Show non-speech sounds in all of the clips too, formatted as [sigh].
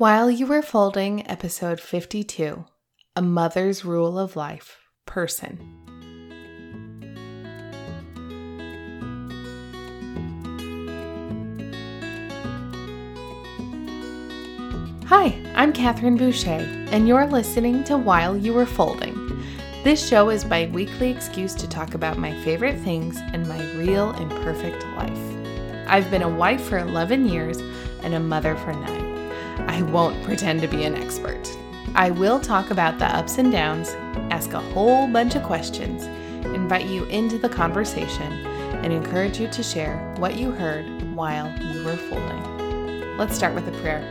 While You Were Folding, episode 52 A Mother's Rule of Life Person. Hi, I'm Catherine Boucher, and you're listening to While You Were Folding. This show is my weekly excuse to talk about my favorite things and my real and perfect life. I've been a wife for 11 years and a mother for nine. I won't pretend to be an expert. I will talk about the ups and downs, ask a whole bunch of questions, invite you into the conversation, and encourage you to share what you heard while you were folding. Let's start with a prayer.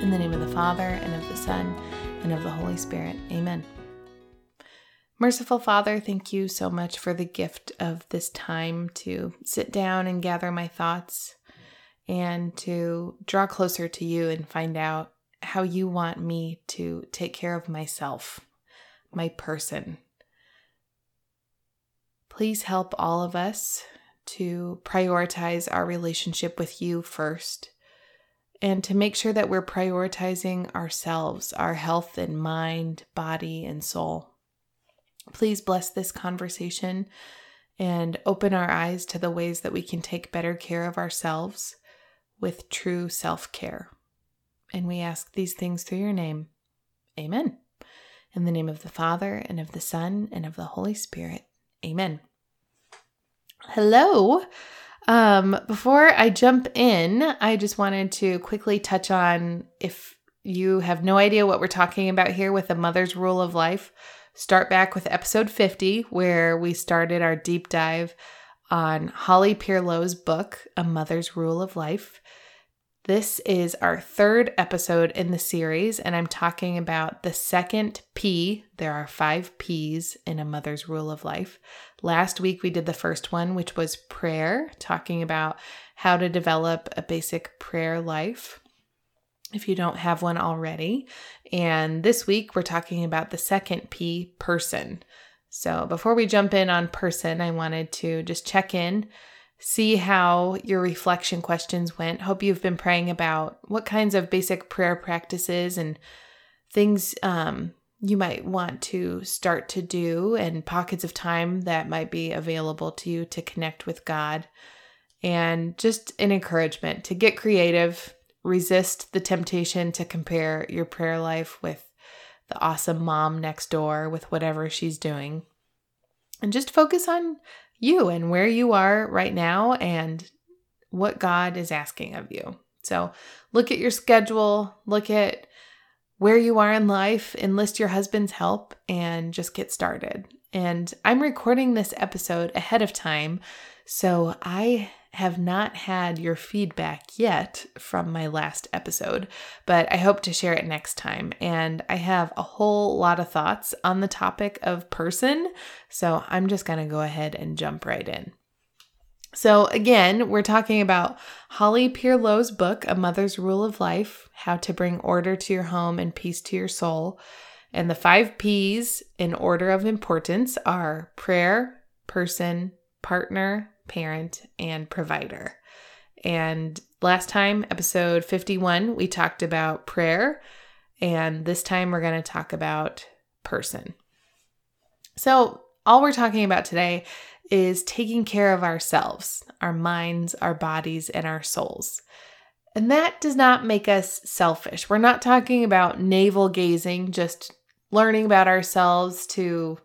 In the name of the Father, and of the Son, and of the Holy Spirit. Amen. Merciful Father, thank you so much for the gift of this time to sit down and gather my thoughts and to draw closer to you and find out how you want me to take care of myself, my person. Please help all of us to prioritize our relationship with you first and to make sure that we're prioritizing ourselves, our health and mind, body, and soul. Please bless this conversation and open our eyes to the ways that we can take better care of ourselves with true self care. And we ask these things through your name. Amen. In the name of the Father, and of the Son, and of the Holy Spirit. Amen. Hello. Um, before I jump in, I just wanted to quickly touch on if you have no idea what we're talking about here with the mother's rule of life, start back with episode 50, where we started our deep dive on Holly Pierlot's book, A Mother's Rule of Life. This is our third episode in the series, and I'm talking about the second P. There are five P's in a mother's rule of life. Last week we did the first one, which was prayer, talking about how to develop a basic prayer life if you don't have one already. And this week we're talking about the second P, person. So before we jump in on person, I wanted to just check in see how your reflection questions went. Hope you've been praying about what kinds of basic prayer practices and things um, you might want to start to do, and pockets of time that might be available to you to connect with God. And just an encouragement to get creative, resist the temptation to compare your prayer life with the awesome mom next door with whatever she's doing. And just focus on you and where you are right now and what God is asking of you. So look at your schedule, look at where you are in life, enlist your husband's help, and just get started. And I'm recording this episode ahead of time, so I have not had your feedback yet from my last episode, but I hope to share it next time. And I have a whole lot of thoughts on the topic of person, so I'm just going to go ahead and jump right in. So, again, we're talking about Holly Pierlot's book, A Mother's Rule of Life How to Bring Order to Your Home and Peace to Your Soul. And the five P's in order of importance are prayer, person, partner, parent, and provider. And last time, episode 51, we talked about prayer. And this time, we're going to talk about person. So, all we're talking about today is taking care of ourselves, our minds, our bodies, and our souls. And that does not make us selfish. We're not talking about navel gazing, just learning about ourselves to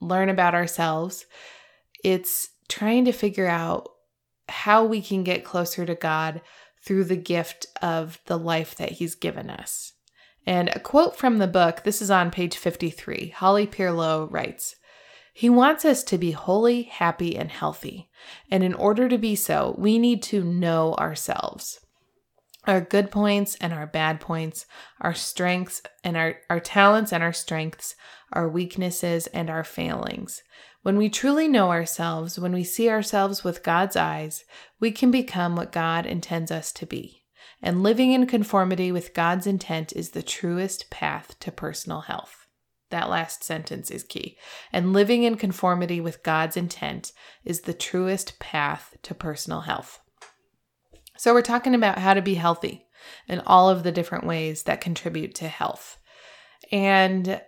learn about ourselves. It's trying to figure out how we can get closer to God through the gift of the life that He's given us. And a quote from the book, this is on page 53. Holly Pierlot writes, He wants us to be holy, happy, and healthy. And in order to be so, we need to know ourselves. Our good points and our bad points, our strengths and our, our talents and our strengths, our weaknesses and our failings. When we truly know ourselves, when we see ourselves with God's eyes, we can become what God intends us to be. And living in conformity with God's intent is the truest path to personal health. That last sentence is key. And living in conformity with God's intent is the truest path to personal health. So, we're talking about how to be healthy. and all of the different ways that contribute to health. And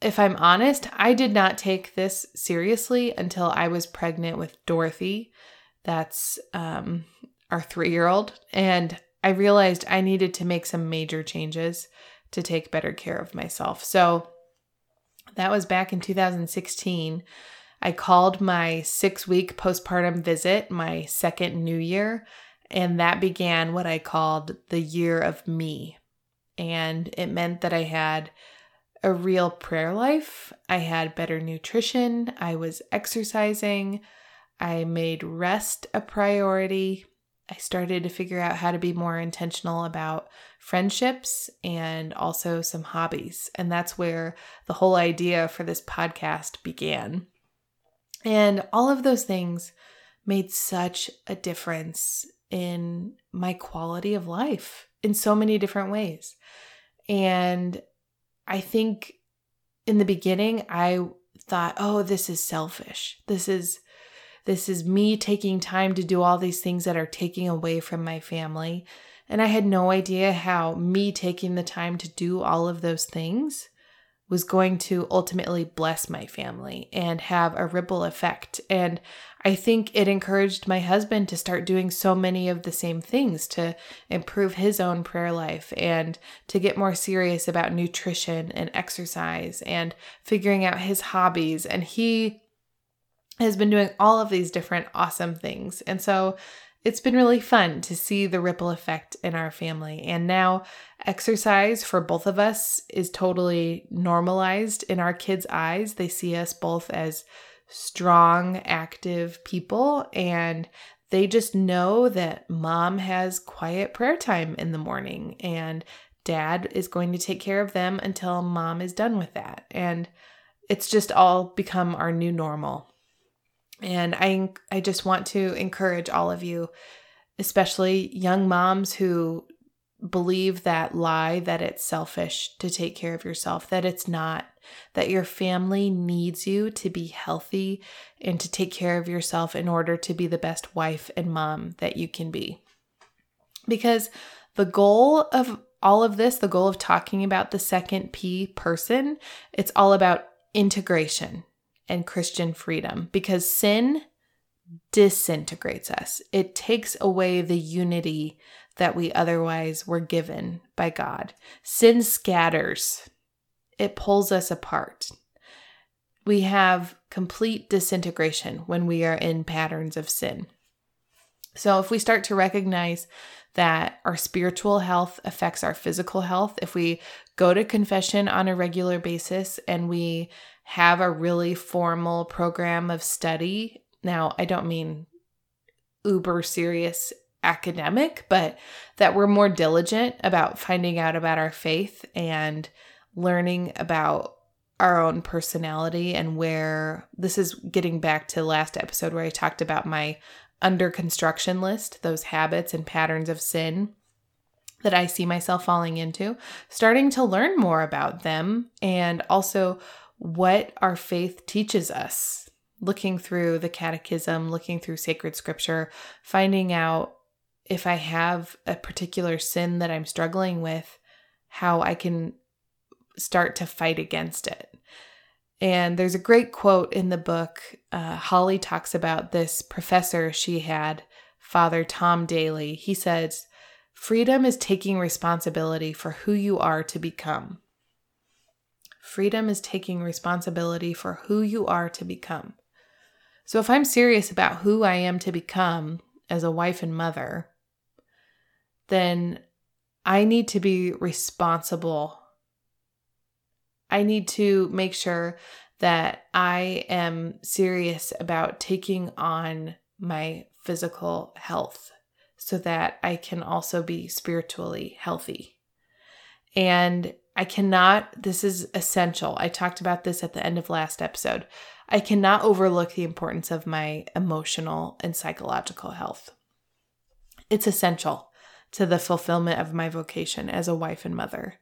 if I'm honest, I did not take this seriously until I was pregnant with Dorothy. That's um, our three year old. And I realized I needed to make some major changes to take better care of myself. So that was back in 2016. I called my six week postpartum visit my second new year, and that began what I called the year of me. And it meant that I had a real prayer life, I had better nutrition, I was exercising, I made rest a priority. I started to figure out how to be more intentional about friendships and also some hobbies. And that's where the whole idea for this podcast began. And all of those things made such a difference in my quality of life in so many different ways. And I think in the beginning, I thought, oh, this is selfish. This is this is me taking time to do all these things that are taking away from my family. And I had no idea how me taking the time to do all of those things was going to ultimately bless my family and have a ripple effect. And I think it encouraged my husband to start doing so many of the same things to improve his own prayer life and to get more serious about nutrition and exercise and figuring out his hobbies. And he has been doing all of these different awesome things. And so it's been really fun to see the ripple effect in our family. And now exercise for both of us is totally normalized in our kids' eyes. They see us both as strong, active people and they just know that mom has quiet prayer time in the morning and dad is going to take care of them until mom is done with that. And it's just all become our new normal. And I I just want to encourage all of you, especially young moms who believe that lie that it's selfish to take care of yourself, that it's not, that your family needs you to be healthy and to take care of yourself in order to be the best wife and mom that you can be. Because the goal of all of this, the goal of talking about the second P person, it's all about integration and Christian freedom because sin disintegrates us. It takes away the unity that we otherwise were given by God. Sin scatters, it pulls us apart. We have complete disintegration when we are in patterns of sin. So, if we start to recognize that our spiritual health affects our physical health, if we go to confession on a regular basis and we have a really formal program of study. Now, I don't mean uber serious academic, but that we're more diligent about finding out about our faith and learning about our own personality and where this is getting back to last episode where I talked about my under construction list, those habits and patterns of sin that I see myself falling into, starting to learn more about them and also what our faith teaches us, looking through the catechism, looking through sacred scripture, finding out if I have a particular sin that I'm struggling with, how I can start to fight against it. And there's a great quote in the book. Uh, Holly talks about this professor she had, Father Tom Daly. He says, Freedom is taking responsibility for who you are to become. Freedom is taking responsibility for who you are to become. So, if I'm serious about who I am to become as a wife and mother, then I need to be responsible. I need to make sure that I am serious about taking on my physical health so that I can also be spiritually healthy. And I cannot, this is essential. I talked about this at the end of last episode. I cannot overlook the importance of my emotional and psychological health. It's essential to the fulfillment of my vocation as a wife and mother.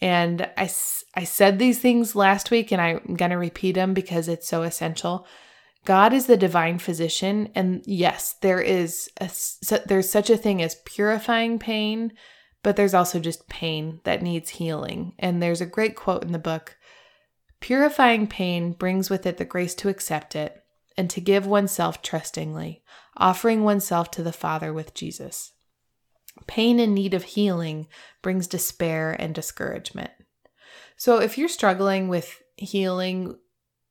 And I, I said these things last week and I'm going to repeat them because it's so essential. God is the divine physician and yes, there is a, there's such a thing as purifying pain, but there's also just pain that needs healing. And there's a great quote in the book Purifying pain brings with it the grace to accept it and to give oneself trustingly, offering oneself to the Father with Jesus. Pain in need of healing brings despair and discouragement. So if you're struggling with healing,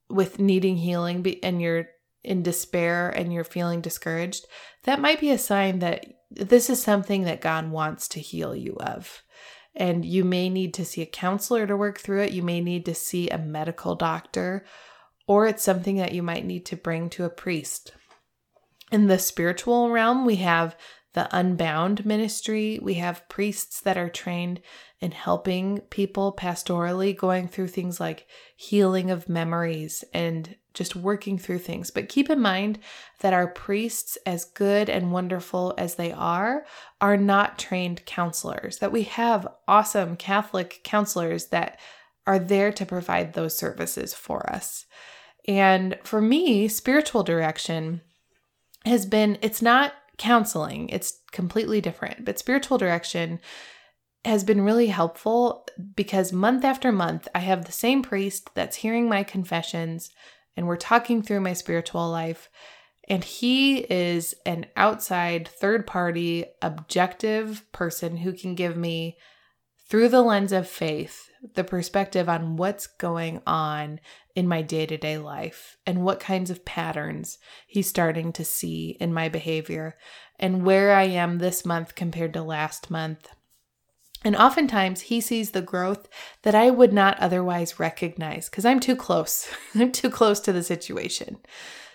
with needing healing, and you're in despair and you're feeling discouraged, that might be a sign that this is something that God wants to heal you of. And you may need to see a counselor to work through it. You may need to see a medical doctor, or it's something that you might need to bring to a priest. In the spiritual realm, we have the Unbound ministry. We have priests that are trained in helping people pastorally, going through things like healing of memories and just working through things. But keep in mind that our priests, as good and wonderful as they are, are not trained counselors, that we have awesome Catholic counselors that are there to provide those services for us. And for me, spiritual direction has been, it's not counseling, it's completely different, but spiritual direction has been really helpful because month after month, I have the same priest that's hearing my confessions, and we're talking through my spiritual life. And he is an outside, third party, objective person who can give me, through the lens of faith, the perspective on what's going on in my day to day life and what kinds of patterns he's starting to see in my behavior and where I am this month compared to last month. And oftentimes he sees the growth that I would not otherwise recognize because I'm too close. [laughs] I'm too close to the situation.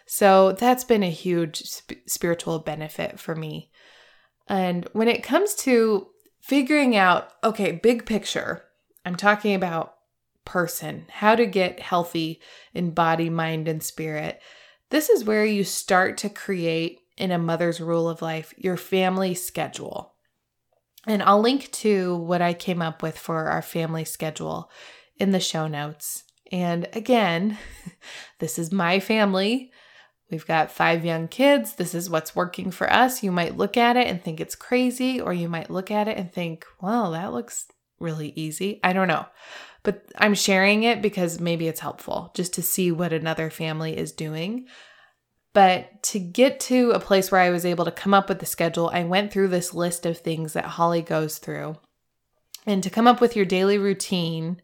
So that's been a huge sp- spiritual benefit for me. And when it comes to figuring out, okay, big picture, I'm talking about person, how to get healthy in body, mind, and spirit. This is where you start to create, in a mother's rule of life, your family schedule. And I'll link to what I came up with for our family schedule in the show notes. And again, [laughs] this is my family. We've got five young kids. This is what's working for us. You might look at it and think it's crazy, or you might look at it and think, well, that looks really easy. I don't know. But I'm sharing it because maybe it's helpful just to see what another family is doing. But to get to a place where I was able to come up with the schedule, I went through this list of things that Holly goes through. And to come up with your daily routine,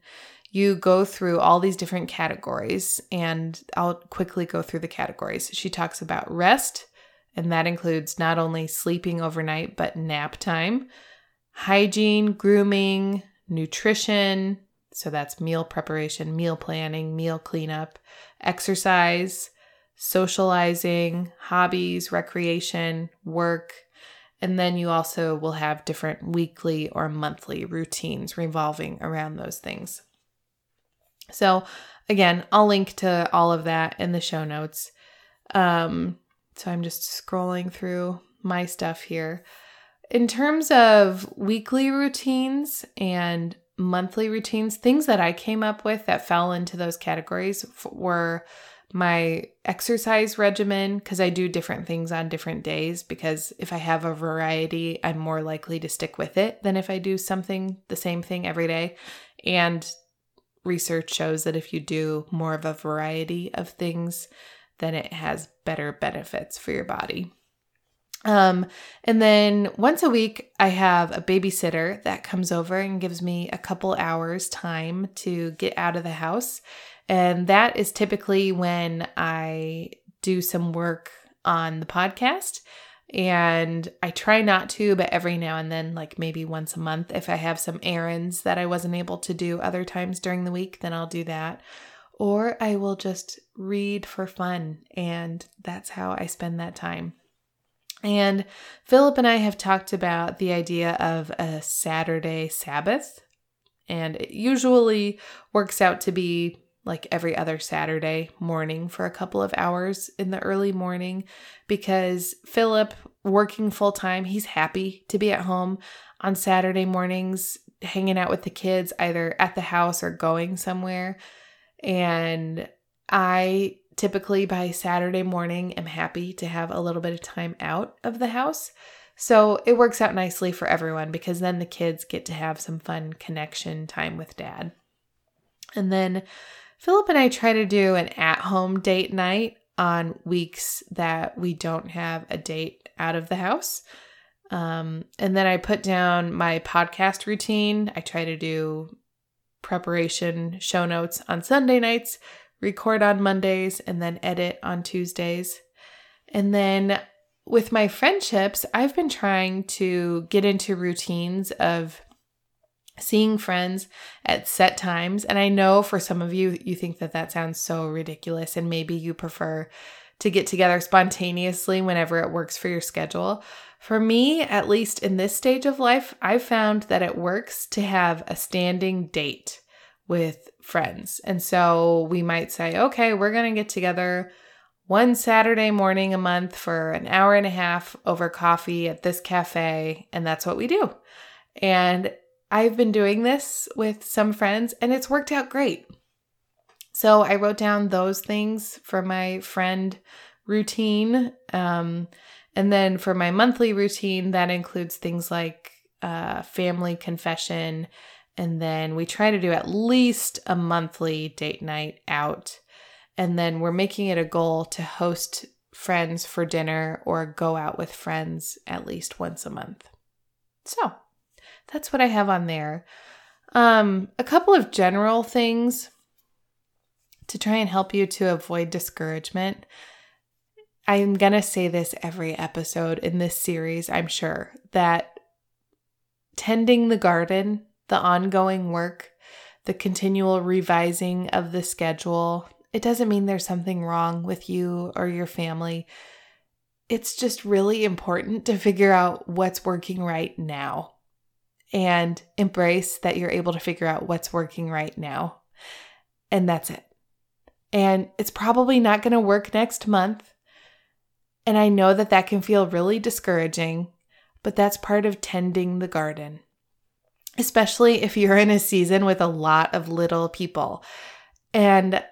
you go through all these different categories, and I'll quickly go through the categories. She talks about rest, and that includes not only sleeping overnight, but nap time, hygiene, grooming, nutrition. So that's meal preparation, meal planning, meal cleanup, exercise socializing, hobbies, recreation, work. And then you also will have different weekly or monthly routines revolving around those things. So, again, I'll link to all of that in the show notes. Um, so I'm just scrolling through my stuff here. In terms of weekly routines and monthly routines, things that I came up with that fell into those categories were my exercise regimen because I do different things on different days. Because if I have a variety, I'm more likely to stick with it than if I do something the same thing every day. And research shows that if you do more of a variety of things, then it has better benefits for your body. Um, and then once a week, I have a babysitter that comes over and gives me a couple hours time to get out of the house and that is typically when I do some work on the podcast. And I try not to, but every now and then, like maybe once a month, if I have some errands that I wasn't able to do other times during the week, then I'll do that. Or I will just read for fun. And that's how I spend that time. And Philip and I have talked about the idea of a Saturday Sabbath. And it usually works out to be like every other Saturday morning for a couple of hours in the early morning because Philip, working full time, he's happy to be at home on Saturday mornings, hanging out with the kids, either at the house or going somewhere. And I typically by Saturday morning am happy to have a little bit of time out of the house. So it works out nicely for everyone because then the kids get to have some fun connection time with dad. And then Philip and I try to do an at home date night on weeks that we don't have a date out of the house. Um, and then I put down my podcast routine. I try to do preparation show notes on Sunday nights, record on Mondays, and then edit on Tuesdays. And then with my friendships, I've been trying to get into routines of seeing friends at set times. And I know for some of you, you think that that sounds so ridiculous, and maybe you prefer to get together spontaneously whenever it works for your schedule. For me, at least in this stage of life, I've found that it works to have a standing date with friends. And so we might say, okay, we're going to get together one Saturday morning a month for an hour and a half over coffee at this cafe. And that's what we do. And I've been doing this with some friends and it's worked out great. So I wrote down those things for my friend routine. Um, and then for my monthly routine, that includes things like uh, family confession. And then we try to do at least a monthly date night out. And then we're making it a goal to host friends for dinner or go out with friends at least once a month. So that's what I have on there. Um, a couple of general things to try and help you to avoid discouragement. I'm going to say this every episode in this series, I'm sure, that tending the garden, the ongoing work, the continual revising of the schedule, it doesn't mean there's something wrong with you or your family. It's just really important to figure out what's working right now and embrace that you're able to figure out what's working right now. And that's it. And it's probably not going to work next month. And I know that that can feel really discouraging, but that's part of tending the garden, especially if you're in a season with a lot of little people. And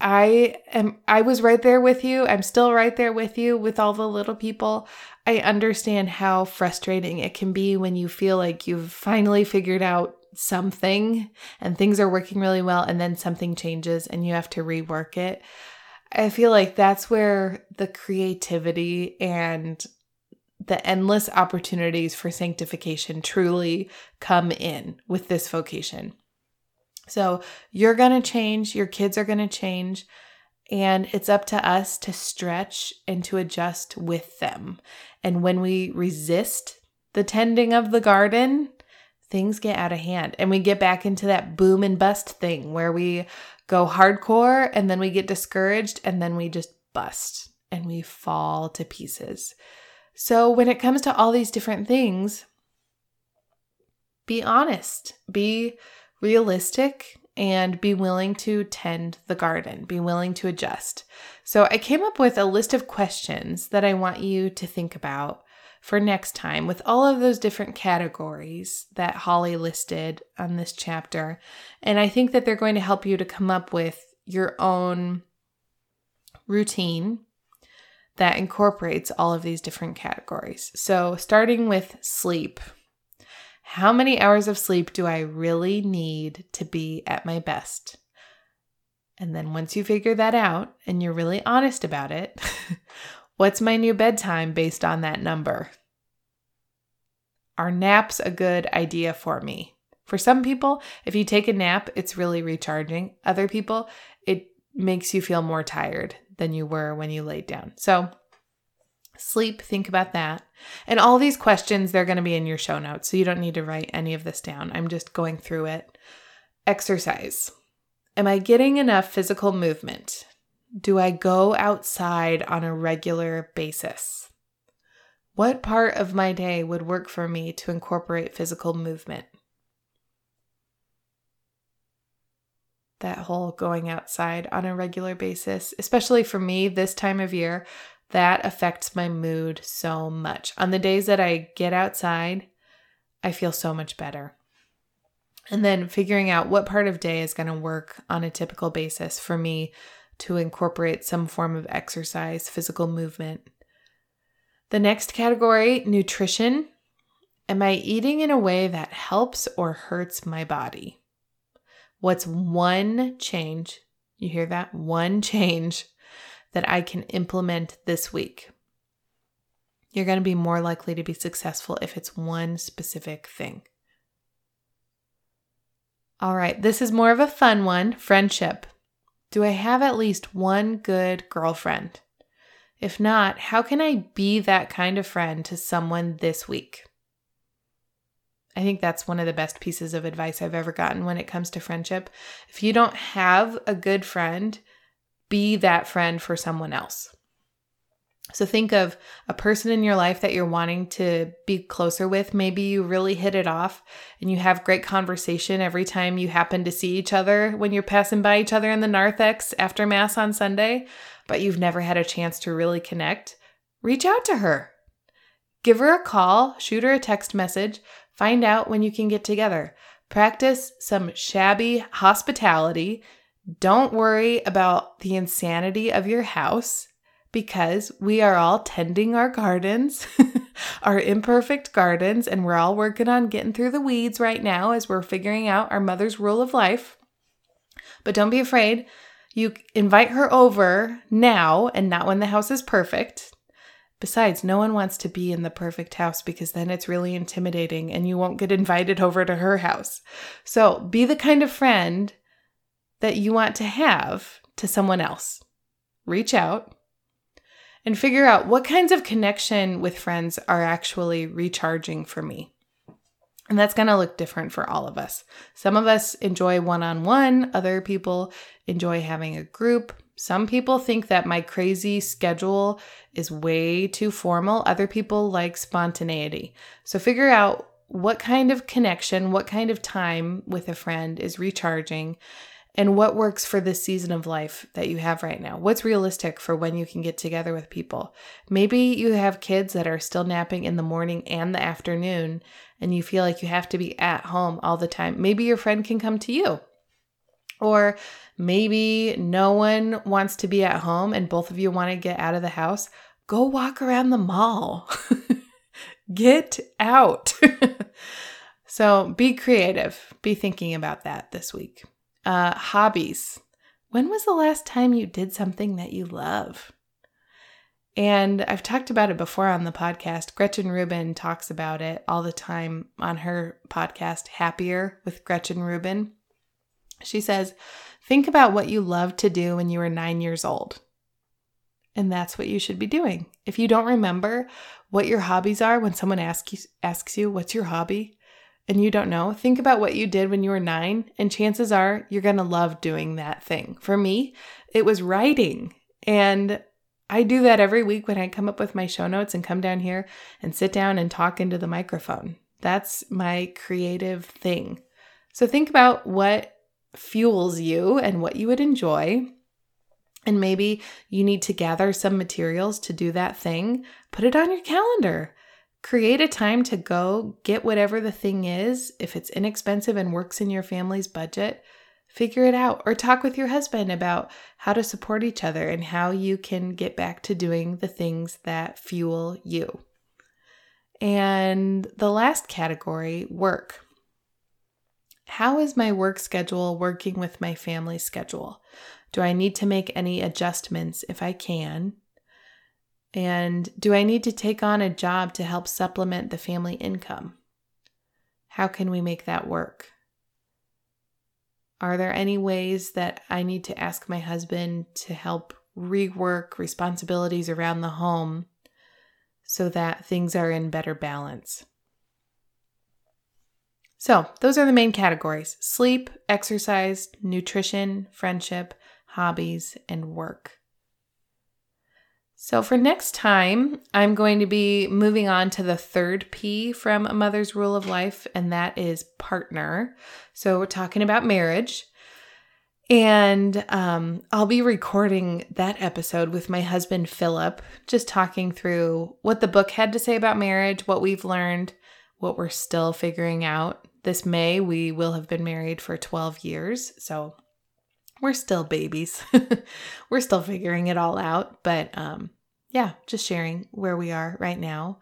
I am I was right there with you. I'm still right there with you with all the little people. I understand how frustrating it can be when you feel like you've finally figured out something and things are working really well and then something changes and you have to rework it. I feel like that's where the creativity and the endless opportunities for sanctification truly come in with this vocation. So you're going to change, your kids are going to change, and it's up to us to stretch and to adjust with them. And when we resist the tending of the garden, things get out of hand and we get back into that boom and bust thing where we go hardcore and then we get discouraged and then we just bust and we fall to pieces. So, when it comes to all these different things, be honest, be realistic, and be willing to tend the garden, be willing to adjust. So, I came up with a list of questions that I want you to think about for next time with all of those different categories that Holly listed on this chapter. And I think that they're going to help you to come up with your own routine that incorporates all of these different categories. So, starting with sleep. How many hours of sleep do I really need to be at my best? And then once you figure that out and you're really honest about it, [laughs] What's my new bedtime based on that number? Are naps a good idea for me? For some people, if you take a nap, it's really recharging. Other people, it makes you feel more tired than you were when you laid down. So, sleep, think about that. And all these questions, they're going to be in your show notes. So, you don't need to write any of this down. I'm just going through it. Exercise. Am I getting enough physical movement? do I go outside on a regular basis? What part of my day would work for me to incorporate physical movement? That whole going outside on a regular basis, especially for me this time of year, that affects my mood so much. On the days that I get outside, I feel so much better. And then figuring out what part of day is going to work on a typical basis for me to incorporate some form of exercise, physical movement. The next category nutrition. Am I eating in a way that helps or hurts my body? What's one change? You hear that? One [laughs] change that I can implement this week. You're going to be more likely to be successful if it's one specific thing. All right, this is more of a fun one friendship. Do I have at least one good girlfriend? If not, how can I be that kind of friend to someone this week? I think that's one of the best pieces of advice I've ever gotten when it comes to friendship. If you don't have a good friend, be that friend for someone else. So think of a person in your life that you're wanting to be closer with. Maybe you really hit it off and you have great conversation every time you happen to see each other when you're passing by each other in the narthex after Mass on Sunday but you've never had a chance to really connect, reach out to her. Give her a call, shoot her a text message, find out when you can get together. Practice some shabby hospitality. Don't worry about the insanity of your house because we are all tending our gardens, [laughs] our imperfect gardens, and we're all working on getting through the weeds right now as we're figuring out our mother's rule of life. But don't be afraid. You invite her over now and not when the house is perfect. Besides, no one wants to be in the perfect house because then it's really intimidating and you won't get invited over to her house. So be the kind of friend that you want to have to someone else. Reach out and figure out what kinds of connection with friends are actually recharging for me. And that's going to look different for all of us. Some of us enjoy one on one, other people enjoy having a group. Some people think that my crazy schedule is way too formal. Other people like spontaneity. So figure out what kind of connection, what kind of time with a friend is recharging, and what works for this season of life that you have right now. What's realistic for when you can get together with people? Maybe you have kids that are still napping in the morning and the afternoon, and you feel like you have to be at home all the time. Maybe your friend can come to you. Or maybe no one wants to be at home and both of you want to get out of the house. Go walk around the mall. [laughs] get out. [laughs] so be creative. Be thinking about that this week. Uh, hobbies. When was the last time you did something that you love? And I've talked about it before on the podcast. Gretchen Rubin talks about it all the time on her podcast, Happier with Gretchen Rubin. She says, Think about what you loved to do when you were nine years old. And that's what you should be doing. If you don't remember what your hobbies are when someone asks you, asks you what's your hobby and you don't know, think about what you did when you were nine, and chances are you're going to love doing that thing. For me, it was writing. And I do that every week when I come up with my show notes and come down here and sit down and talk into the microphone. That's my creative thing. So think about what fuels you and what you would enjoy. And maybe you need to gather some materials to do that thing. Put it on your calendar. Create a time to go get whatever the thing is. If it's inexpensive and works in your family's budget, Figure it out or talk with your husband about how to support each other and how you can get back to doing the things that fuel you. And the last category, work. How is my work schedule working with my family schedule? Do I need to make any adjustments if I can? And do I need to take on a job to help supplement the family income? How can we make that work? Are there any ways that I need to ask my husband to help rework responsibilities around the home so that things are in better balance? So, those are the main categories sleep, exercise, nutrition, friendship, hobbies, and work. So, for next time, I'm going to be moving on to the third P from A Mother's Rule of Life, and that is partner. So, we're talking about marriage. And um, I'll be recording that episode with my husband, Philip, just talking through what the book had to say about marriage, what we've learned, what we're still figuring out. This May, we will have been married for 12 years. So, we're still babies. [laughs] we're still figuring it all out, but um, yeah, just sharing where we are right now.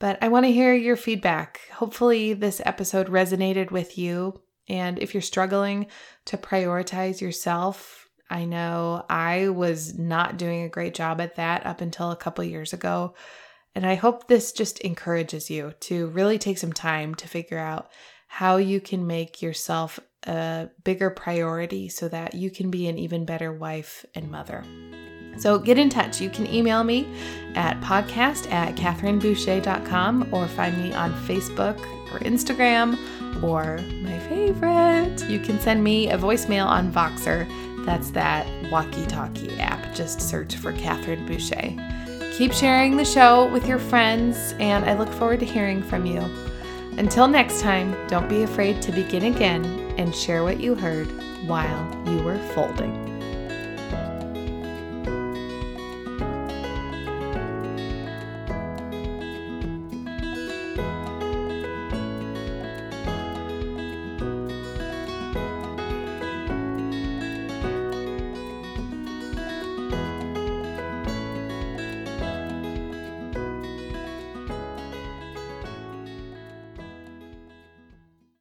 But I want to hear your feedback. Hopefully, this episode resonated with you. And if you're struggling to prioritize yourself, I know I was not doing a great job at that up until a couple years ago. And I hope this just encourages you to really take some time to figure out how you can make yourself a bigger priority so that you can be an even better wife and mother. So get in touch. You can email me at podcast at catherineboucher.com or find me on Facebook or Instagram or my favorite, you can send me a voicemail on Voxer. That's that walkie talkie app. Just search for Catherine Boucher. Keep sharing the show with your friends, and I look forward to hearing from you. Until next time, don't be afraid to begin again and share what you heard while you were folding.